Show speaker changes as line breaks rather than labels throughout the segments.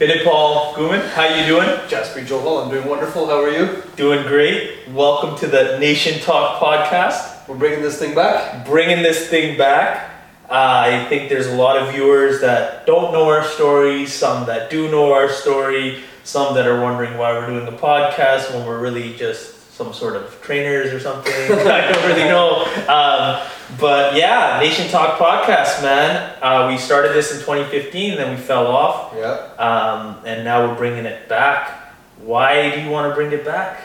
Bennett Paul Guman, how you doing?
Jasper Joel, I'm doing wonderful. How are you?
Doing great. Welcome to the Nation Talk podcast.
We're bringing this thing back.
Bringing this thing back. Uh, I think there's a lot of viewers that don't know our story, some that do know our story, some that are wondering why we're doing the podcast when we're really just some sort of trainers or something. I don't really know. Um, but yeah, Nation Talk podcast, man. Uh, we started this in 2015, then we fell off.
Yeah.
Um, and now we're bringing it back. Why do you want to bring it back?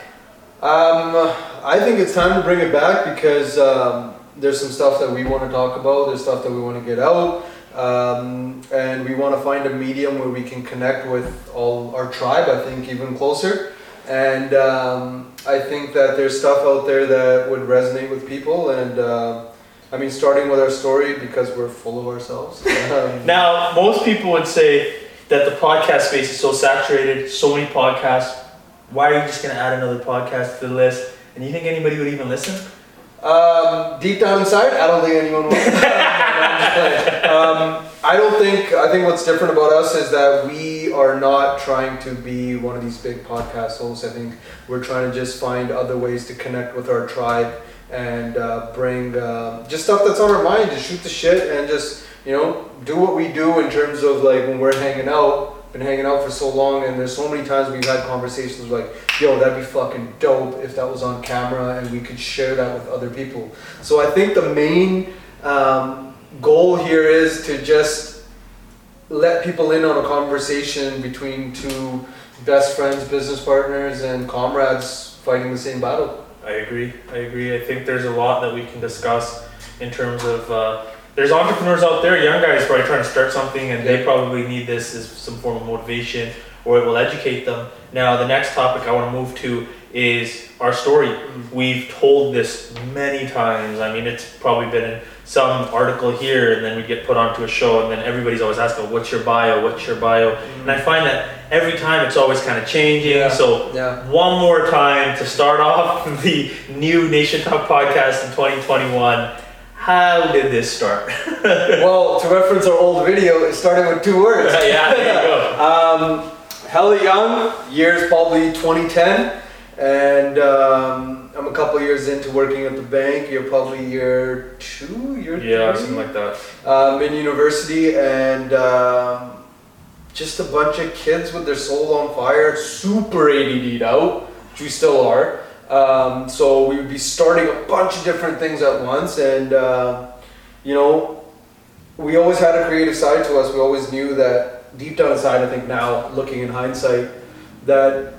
Um, I think it's time to bring it back because um, there's some stuff that we want to talk about. There's stuff that we want to get out. Um, and we want to find a medium where we can connect with all our tribe, I think, even closer. And um, I think that there's stuff out there that would resonate with people. And uh, I mean, starting with our story because we're full of ourselves. Um,
Now, most people would say that the podcast space is so saturated, so many podcasts. Why are you just going to add another podcast to the list? And you think anybody would even listen?
Um, deep down inside, I don't think anyone will. No, I'm just playing. um, I don't think. I think what's different about us is that we are not trying to be one of these big podcast hosts. I think we're trying to just find other ways to connect with our tribe and uh, bring uh, just stuff that's on our mind. Just shoot the shit and just you know do what we do in terms of like when we're hanging out. Been hanging out for so long, and there's so many times we've had conversations like, "Yo, that'd be fucking dope if that was on camera and we could share that with other people." So I think the main um, goal here is to just let people in on a conversation between two best friends, business partners, and comrades fighting the same battle.
I agree. I agree. I think there's a lot that we can discuss in terms of. Uh, there's entrepreneurs out there, young guys probably trying to start something, and they probably need this as some form of motivation, or it will educate them. Now, the next topic I want to move to is our story. We've told this many times. I mean, it's probably been in some article here, and then we get put onto a show, and then everybody's always asking, "What's your bio? What's your bio?" And I find that every time it's always kind of changing.
Yeah.
So
Yeah.
one more time to start off the new Nation Talk podcast in 2021. How did this start?
well, to reference our old video, it started with two words.
yeah, there you go.
Um, hella young, years probably 2010, and um, I'm a couple years into working at the bank. You're probably year two, year
Yeah,
three.
something like that.
um, in university and um, just a bunch of kids with their soul on fire, super ADD'd out, which we still are. Um, so we would be starting a bunch of different things at once, and uh, you know, we always had a creative side to us. We always knew that deep down inside. I think now, looking in hindsight, that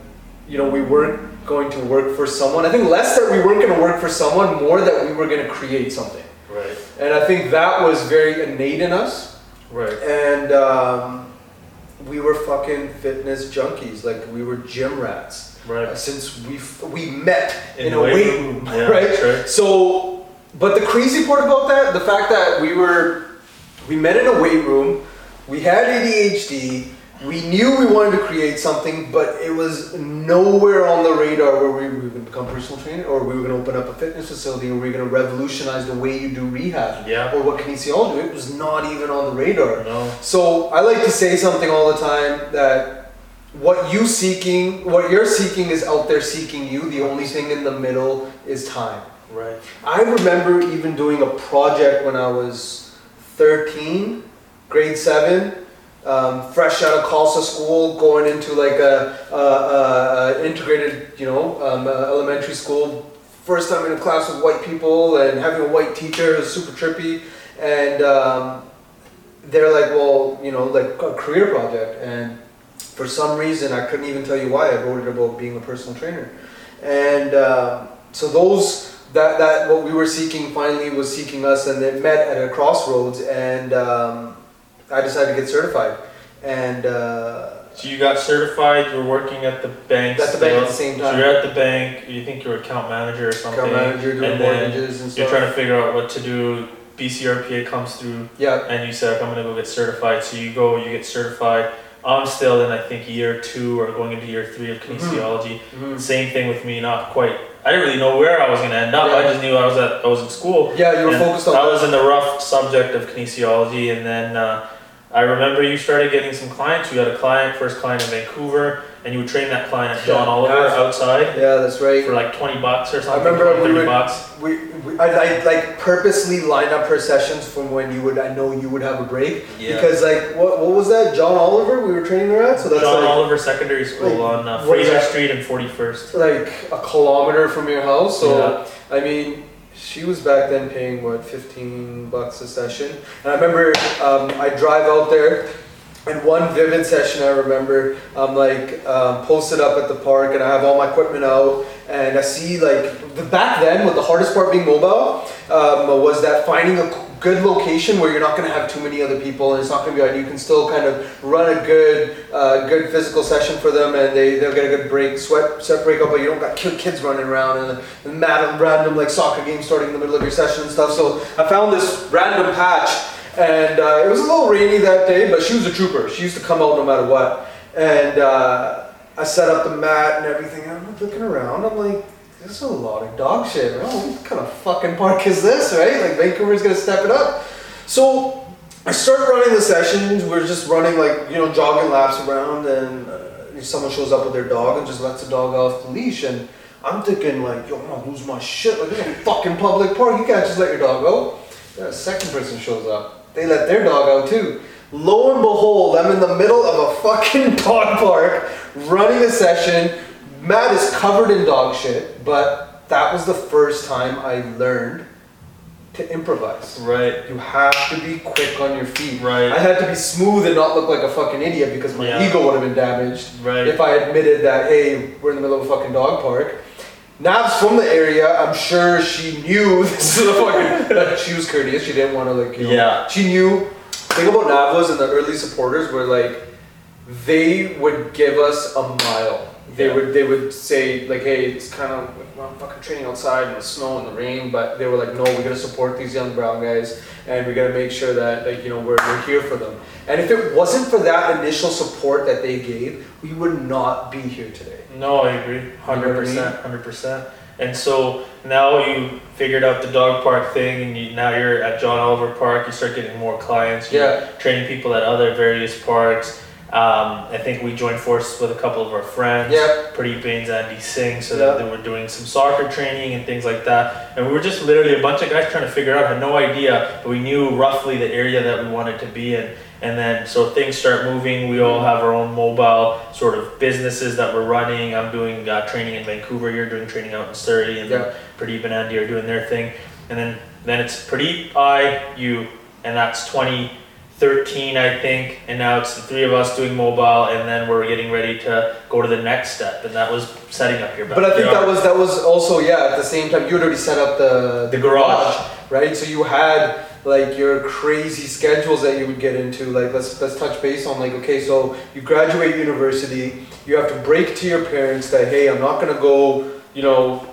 you know we weren't going to work for someone. I think less that we weren't going to work for someone, more that we were going to create something.
Right,
And I think that was very innate in us.
right.
And um, we were fucking fitness junkies. Like we were gym rats.
Right.
Since we f- we met in,
In
a
weight room.
room,
Yeah,
right?
right.
So, but the crazy part about that, the fact that we were, we met in a weight room, we had ADHD, we knew we wanted to create something, but it was nowhere on the radar where we were going to become personal trainer, or we were going to open up a fitness facility, or we were going to revolutionize the way you do rehab,
Yeah.
or what kinesiology. It was not even on the radar.
No.
So I like to say something all the time that what you seeking, what you're seeking is out there seeking you. The only thing in the middle is time.
Right.
I remember even doing a project when I was 13, grade seven, um, fresh out of Khalsa school, going into like a, a, a, integrated, you know, um, uh, elementary school. First time in a class with white people and having a white teacher is super trippy. And um, they're like, well, you know, like a career project. And for some reason, I couldn't even tell you why. I wrote it about being a personal trainer. And um, so those that that what we were seeking finally was seeking us, and it met at a crossroads. And um, I decided to get certified. And uh,
So you got certified. You were working at the bank.
At the bank at the same
So
time.
you're at the bank. You think you're account manager or something.
account manager doing
and
mortgages and stuff.
You're trying to figure out what to do. BCRPA comes through,
yeah,
and you said, "I'm gonna go get certified." So you go, you get certified. I'm still in, I think, year two or going into year three of kinesiology.
mhm.
Same thing with me, not quite. I didn't really know where I was gonna end up. I just knew I was at, I was in school.
yeah. You were focused on
I was in the rough subject of kinesiology, and then uh, I remember you started getting some clients. You had a client, first client in Vancouver, and you would train that client at John
Yeah.
Oliver outside
Yeah, that's right.
for like 20 bucks or something.
I remember
20,
we
30
would-
bucks.
We, we I, I like purposely lined up her sessions from when you would I know you would have a break Yeah. because like what what was that John Oliver we were training her at so that's
John
like
Oliver Secondary School
like,
on uh, Fraser? Street and 41st.
like a kilometer from your house so
Yeah.
I mean she was back then paying what 15 bucks a session? And I remember um, I drive out there and one vivid session I remember I'm like um, posted up at the park and I have all my equipment out and I see like the back then with the hardest part being mobile um, was that finding a good location where you're not going to have too many other people. And it's not going to be like you can still kind of run a good uh, good physical session for them and they, they'll get a good break sweat sweat break up but you don't got kids running around and, and mad, random like soccer games starting in the middle of your session and stuff. So I found this random patch and uh, it was a little rainy that day but she was a trooper. She used to come out no matter what. And uh, I set up the mat and everything and I'm looking around. I'm like this is a lot of dog shit. What kind of fucking park is this, right? Like Vancouver's gonna step it up. So I start running the sessions. We're just running like you know jogging laps around, and uh, someone shows up with their dog and just lets the dog off the leash. And I'm thinking like, yo, I'm gonna lose my shit. Like this is a fucking public park. You can't just let your dog go. Then a second person shows up. They let their dog out too. Lo and behold, I'm in the middle of a fucking dog park running a session. Matt is covered in dog shit, but that was the first time I learned to improvise.
Right,
You have to be quick on your feet.
right,
I had to be smooth and not look like a fucking idiot because my
Yeah.
ego would have been damaged
right.
if I admitted that, hey, we're in the middle of a fucking dog park. Nav's from the area. I'm sure she knew this is a fucking. that she was courteous. She didn't want to like. You know,
Yeah.
She knew. Thing about Nav was, and the early supporters were like, they would give us a mile. They would. They would say like, hey, it's kind of well, I'm fucking training outside in the snow and the rain, but they were like, no, we gotta support these young brown guys, and we gotta make sure that like you know we're, we're here for them. And if it wasn't for that initial support that they gave, we would not be here today.
No, I agree, hundred percent, hundred percent. And so now you figured out the dog park thing, and you, now you're at John Oliver Park. You start getting more clients. You're
Yeah.
training people at other various parks. Um, I think we joined forces with a couple of our friends.
Yeah.
Pradeep Bains, Andy Singh, so
Yeah.
that they were doing some soccer training and things like that. And we were just literally a bunch of guys trying to figure out, had no idea, but we knew roughly the area that we wanted to be in. And then so things start moving. We all have our own mobile sort of businesses that we're running. I'm doing uh, training in Vancouver. You're doing training out in Surrey, and then Pradeep and Andy are doing their thing. And then then it's Pradeep, I, you, and that's 2013, I think. And now it's the three of us doing mobile, and then we're getting ready to go to the next step, and that was setting up your
But I think that was that was also yeah. At the same time, you had already set up the
The garage.
right? So you had like your crazy schedules that you would get into. Like let's let's touch base on like okay, so you graduate university, you have to break to your parents that hey, I'm not gonna go, you know,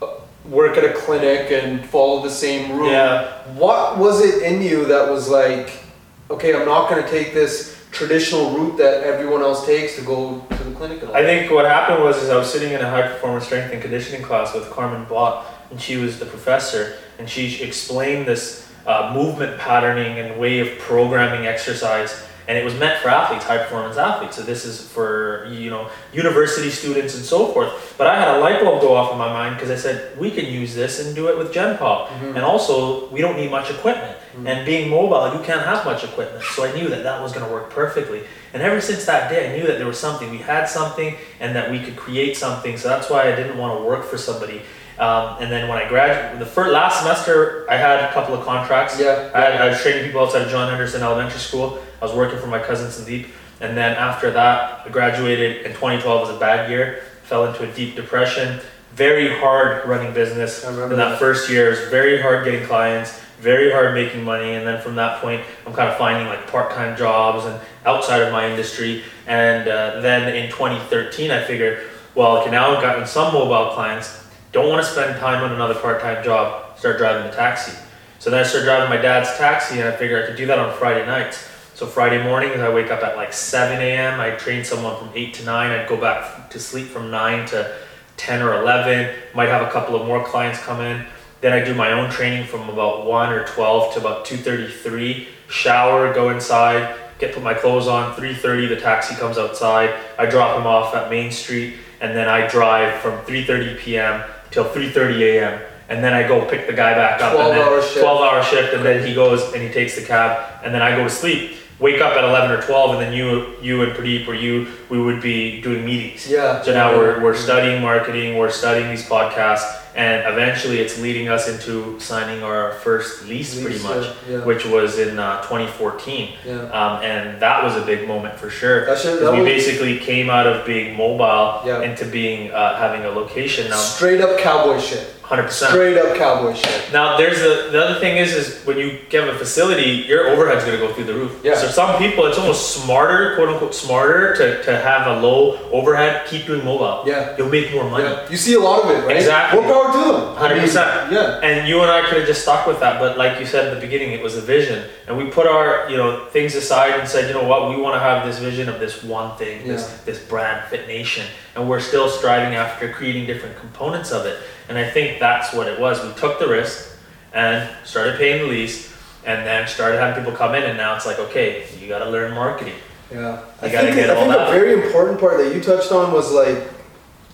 uh, work at a clinic and follow the same route.
Yeah.
What was it in you that was like, okay, I'm not gonna take this traditional route that everyone else takes to go to the clinic
I think what happened was is I was sitting in a high performance strength and conditioning class with Carmen Blott, and she was the professor, and she explained this uh, movement patterning and way of programming exercise, and it was meant for athletes, high performance athletes. So this is for you know university students and so forth. But I had a light bulb go off in my mind because I said we can use this and do it with Gen Pop,
Mhm.
and also we don't need much equipment.
Mhm.
And being mobile, you can't have much equipment. So I knew that that was going to work perfectly. And ever since that day, I knew that there was something. We had something and that we could create something. So that's why I didn't want to work for somebody. Um, and then when I graduated, the first last semester, I had a couple of contracts.
Yeah.
I, had, I was training people outside of John Henderson Elementary School. I was working for my cousin Sandeep. And then after that, I graduated, and 2012 was a bad year. Fell into a deep depression. Very hard running business.
I remember
In that
that.
first year, it was very hard getting clients, very hard making money, and then from that point, I'm kind of finding like part-time jobs and outside of my industry. And uh, then in 2013, I figured, well, okay, now I've gotten some mobile clients. Don't want to spend time on another part-time job. Start driving a taxi. So then I started driving my dad's taxi, and I figured I could do that on Friday nights. So Friday mornings, I wake up at like 7 a.m. I train someone from 8 to 9. I'd go back to sleep from 9 to 10 or 11. Might have a couple of more clients come in. Then I do my own training from about 1 or 12 to about 2.33. Shower, go inside, get put my clothes on. Three thirty, the taxi comes outside. I drop him off at Main Street, and then I drive from three thirty p.m. till three thirty a.m. And then I go pick the guy back up.
12
and then
hour shift.
12 hour shift, and then he goes and he takes the cab, and then I go to sleep. Wake up at 11 or 12, and then you, you and Pradeep or you, we would be doing meetings.
Yeah.
So now we're, we're studying marketing, we're studying these podcasts, and eventually it's leading us into signing our first lease, pretty much,
Yeah.
which was in uh, 2014.
yeah.
Um, and that was a big moment for sure.
That should, that
we
was
basically came out of being mobile
Yeah.
into being uh, having a location now,
straight up cowboy shit.
100%.
Straight up cowboy shit.
Now there's the the other thing is is when you get a facility, your overhead's gonna go through the roof.
Yeah.
So some people, it's almost smarter, quote unquote, smarter to, to have a low overhead. Keep doing mobile.
Yeah.
You'll make more money.
Yeah. You see a lot of it, right?
Exactly.
More power to them. Mean,
100%.
Yeah.
And you and I could have just stuck with that, but like you said at the beginning, it was a vision, and we put our you know things aside and said, you know what, we want to have this vision of this one thing, this this brand, Fit Nation, and we're still striving after creating different components of it. And I think that's what it was. We took the risk and started paying the lease, and then started having people come in, and now it's like, okay, you got to learn marketing.
Yeah. I
gotta
think,
get
I
all
think
that.
a very important part that you touched on was like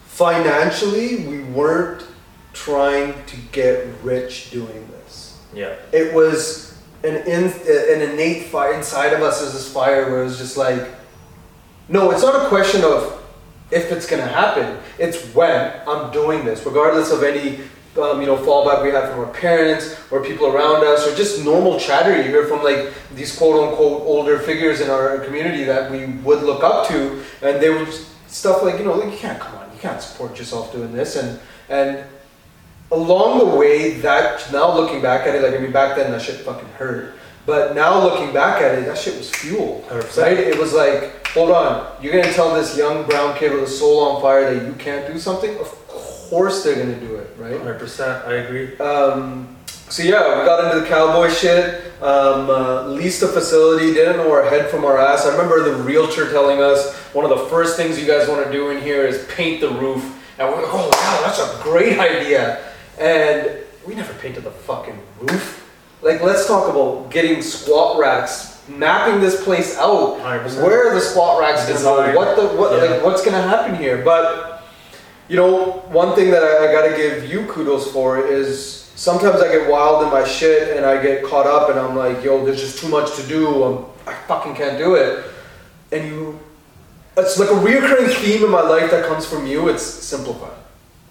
financially, we weren't trying to get rich doing this.
Yeah,
It was an in, an innate fire inside of us. Is this fire where it was just like, no, it's not a question of if it's gonna happen. It's when I'm doing this, regardless of any um, you know fallback we had from our parents or people around us, or just normal chatter you hear from like these quote unquote older figures in our community that we would look up to, and they would stuff like you know like you can't come on, you can't support yourself doing this, and and along the way that now looking back at it, like I mean back then that shit fucking hurt. But now looking back at it, that shit was fuel.
100%.
Right? It was like, hold on, you're gonna tell this young brown kid with a soul on fire that you can't do something? Of course they're gonna do it, right?
hundred percent. I agree.
Um, so yeah, we got into the cowboy shit. Um, uh, leased a facility, didn't know our head from our ass. I remember the realtor telling us one of the first things you guys want to do in here is paint the roof, and we're like, oh wow, that's a great idea. And we never painted the fucking roof. Like, let's talk about getting squat racks, mapping this place out.
100%.
Where are the squat racks go? What the what?
Yeah.
Like, what's gonna happen here? But you know, one thing that I, I gotta give you kudos for is sometimes I get wild in my shit and I get caught up and I'm like, yo, there's just too much to do. I'm, I fucking can't do it. And you, it's like a reoccurring theme in my life that comes from you. It's simplify.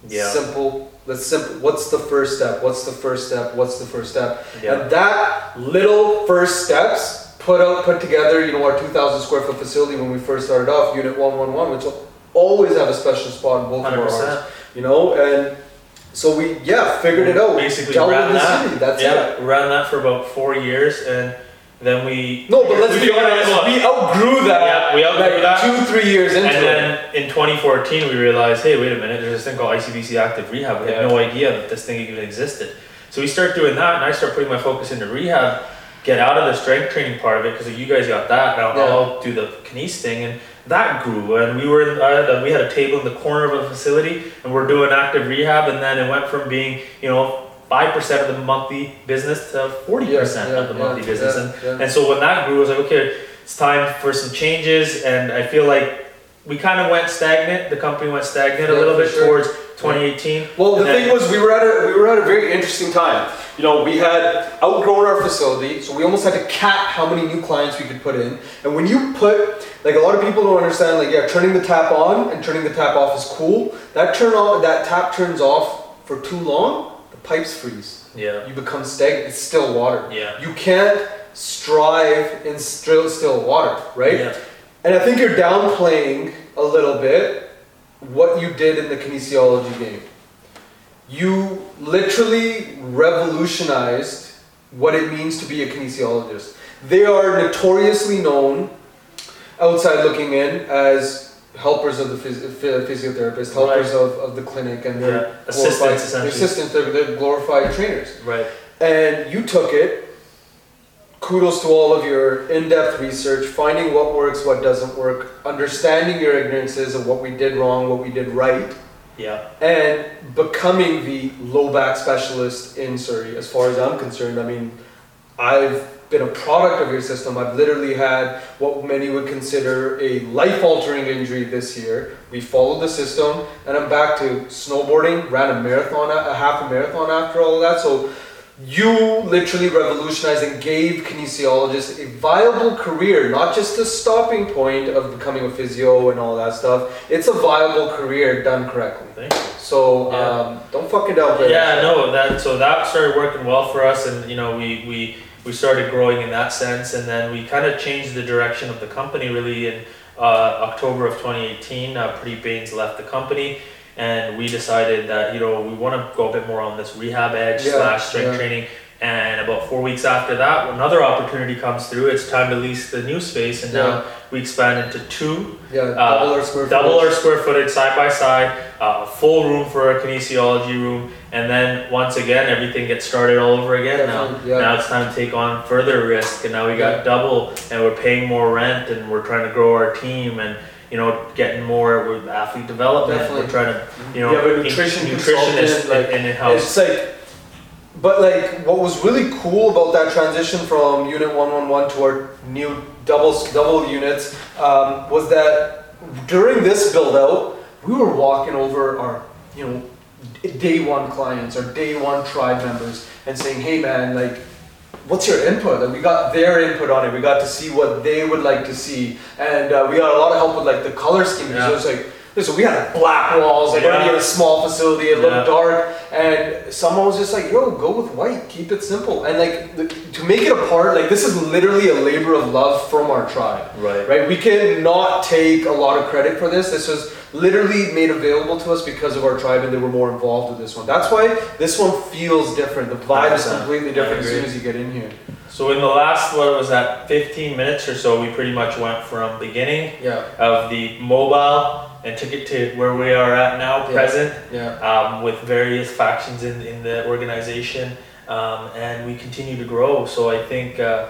Yeah.
Simple. That's simple. What's the first step? What's the first step? What's the first step?
Yeah.
And that little first steps put out, put together, you know, our 2,000 square foot facility when we first started off, Unit 111, which will always have a special spot in both of our hearts you know, and so we yeah figured it out.
Basically
Dealt
ran that.
city. That's
yeah,
it.
we ran that for about four years, and then we.
No, but let's be honest,
out-
we outgrew that.
Yeah, we outgrew
like
that.
two, three years into
And
it.
then in 2014, we realized, hey, wait a minute, there's this thing called ICBC Active Rehab. We had no idea that this thing even existed. So we start doing that, and I start putting my focus into rehab, get out of the strength training part of it, because you guys got that, I'll,
Yeah.
I'll do the kinese thing, and that grew. And we were in, uh, we had a table in the corner of a facility, and we're doing active rehab, and then it went from being, you know, 5% of the monthly business to 40%
Yeah,
of the
yeah,
monthly
yeah,
business.
yeah,
and
yeah.
and so when that grew, I was like, okay, it's time for some changes. And I feel like we kind of went stagnant. The company went stagnant a little bit
sure.
towards 2018.
Well, the thing was, we were at a we were at a very interesting time. You know, we had outgrown our facility, so we almost had to cap how many new clients we could put in. And when you put like a lot of people don't understand, like yeah, turning the tap on and turning the tap off is cool. That turn on, that tap turns off for too long, the pipes freeze.
Yeah.
You become stagnant. It's still water.
Yeah.
You can't strive in still still water, right?
Yeah.
And I think you're downplaying a little bit what you did in the kinesiology game. You literally revolutionized what it means to be a kinesiologist. They are notoriously known, outside looking in, as helpers of the phys- physiotherapist, helpers
Right.
of, of the clinic, and
Yeah.
they're
Assistants,
glorified-
essentially.
assistants, they're, they're glorified trainers
Right.
and you took it. Kudos to all of your in-depth research, finding what works, what doesn't work, understanding your ignorances of what we did wrong, what we did right,
Yeah.
and becoming the low back specialist in Surrey. As far as I'm concerned, I mean, I've been a product of your system. I've literally had what many would consider a life-altering injury this year. We followed the system, and I'm back to snowboarding. Ran a marathon, a half a marathon after all of that. So you literally revolutionized and gave kinesiologists a viable career, not just a stopping point of becoming a physio and all that stuff. It's a viable career done correctly.
Thank you.
So
Yeah.
um, don't fuck fucking downplay
Yeah, no, that so that started working well for us, and you know we we we started growing in that sense, and then we kind of changed the direction of the company really in uh, October of 2018. Uh, Pradeep Bains left the company, and we decided that you know we want to go a bit more on this rehab edge
Yeah,
slash strength
yeah.
training. And about four weeks after that, another opportunity comes through. It's time to lease the new space, and
Yeah.
now we expand into two
Yeah,
Uh,
double our square
double
footage.
our square footage side by side, uh, full room for a kinesiology room, and then once again everything gets started all over again. Now,
yeah.
now it's time to take on further risk, and now we got double, and we're paying more rent, and we're trying to grow our team, and you know getting more with athlete development.
Definitely.
We're trying to you know
You have a nutrition
nutritionist
like,
in, in house.
It's like, but like, what was really cool about that transition from Unit One One One to our new double double units um, was that during this build out, we were walking over our you know day one clients or day one tribe members and saying, hey man, like. What's your input? And we got their input on it. We got to see what they would like to see, and uh, we got a lot of help with like the color scheme.
Yeah.
It was like, listen, we had black walls. Like
Yeah.
a small facility. It looked
Yeah.
dark, and someone was just like, "Yo, go with white. Keep it simple." And like the, to make it a part, like this is literally a labor of love from our tribe,
right.
right? We cannot take a lot of credit for this. This was literally made available to us because of our tribe, and they were more involved with this one. That's why this one feels different. The vibe is
100%.
completely different as soon as you get in here.
So in the last what was that 15 minutes or so, we pretty much went from beginning
Yeah,
of the mobile and took it to where we are at now,
Yeah.
present,
yeah.
um, with various factions in, in the organization, um, and we continue to grow. So I think, uh,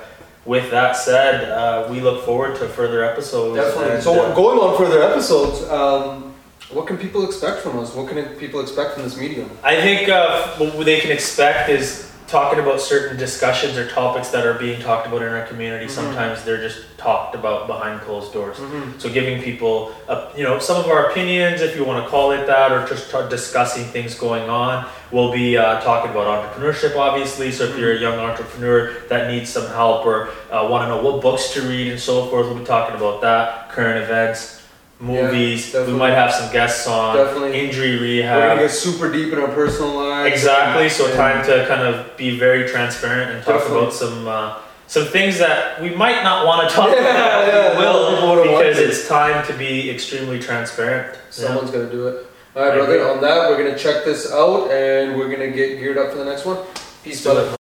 with that said, uh, we look forward to further episodes.
Definitely.
and,
So
uh,
going on further episodes, um, what can people expect from us? What can people expect from this medium?
I think uh, what they can expect is talking about certain discussions or topics that are being talked about in our community.
Mhm.
Sometimes they're just talked about behind closed doors.
Mm-hmm.
So giving people, uh, you know, some of our opinions, if you want to call it that, or just ta- discussing things going on. We'll be uh, talking about entrepreneurship, obviously. So if you're a young entrepreneur that needs some help or uh, want to know what books to read and so forth, we'll be talking about that. Current events, movies. we might have some guests on.
Definitely.
Injury rehab.
We're gonna get super deep in our personal lives.
Exactly. So time to kind of be very transparent and talk
Definitely.
about some. Uh, some things that we might not want to talk
Yeah,
about,
yeah,
we
a lot of people
will because it's time to be extremely transparent. Yeah.
Someone's gonna do it. All right,
I
brother.
agree.
On that, we're gonna check this out and we're gonna get geared up for the next one. Peace, brother.